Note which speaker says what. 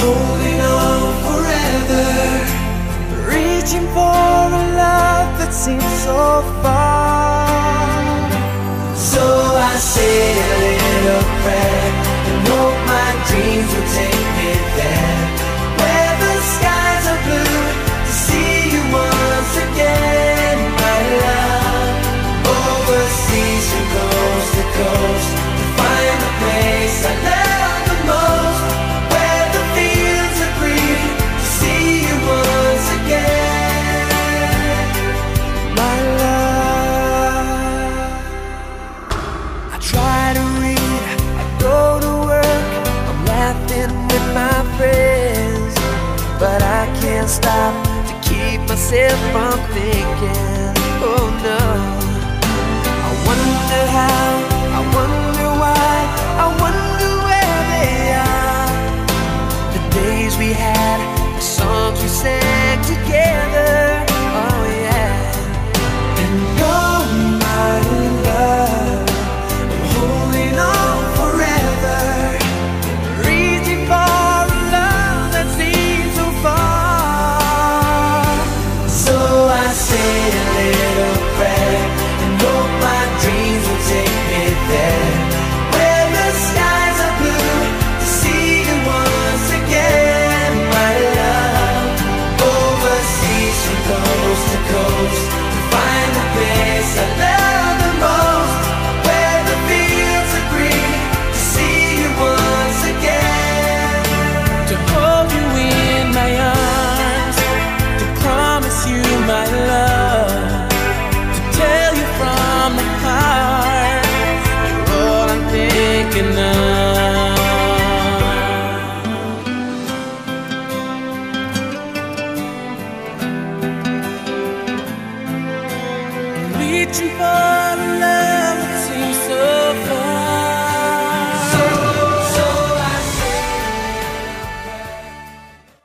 Speaker 1: Holding on forever. Reaching for a love that seems so far. So I say a little prayer and hope my dreams will take laughing with my friends, but I can't stop to keep myself from thinking. Oh no, I wonder how, I wonder why, I wonder where they are. The days we had, the songs we sang together. reaching for the love.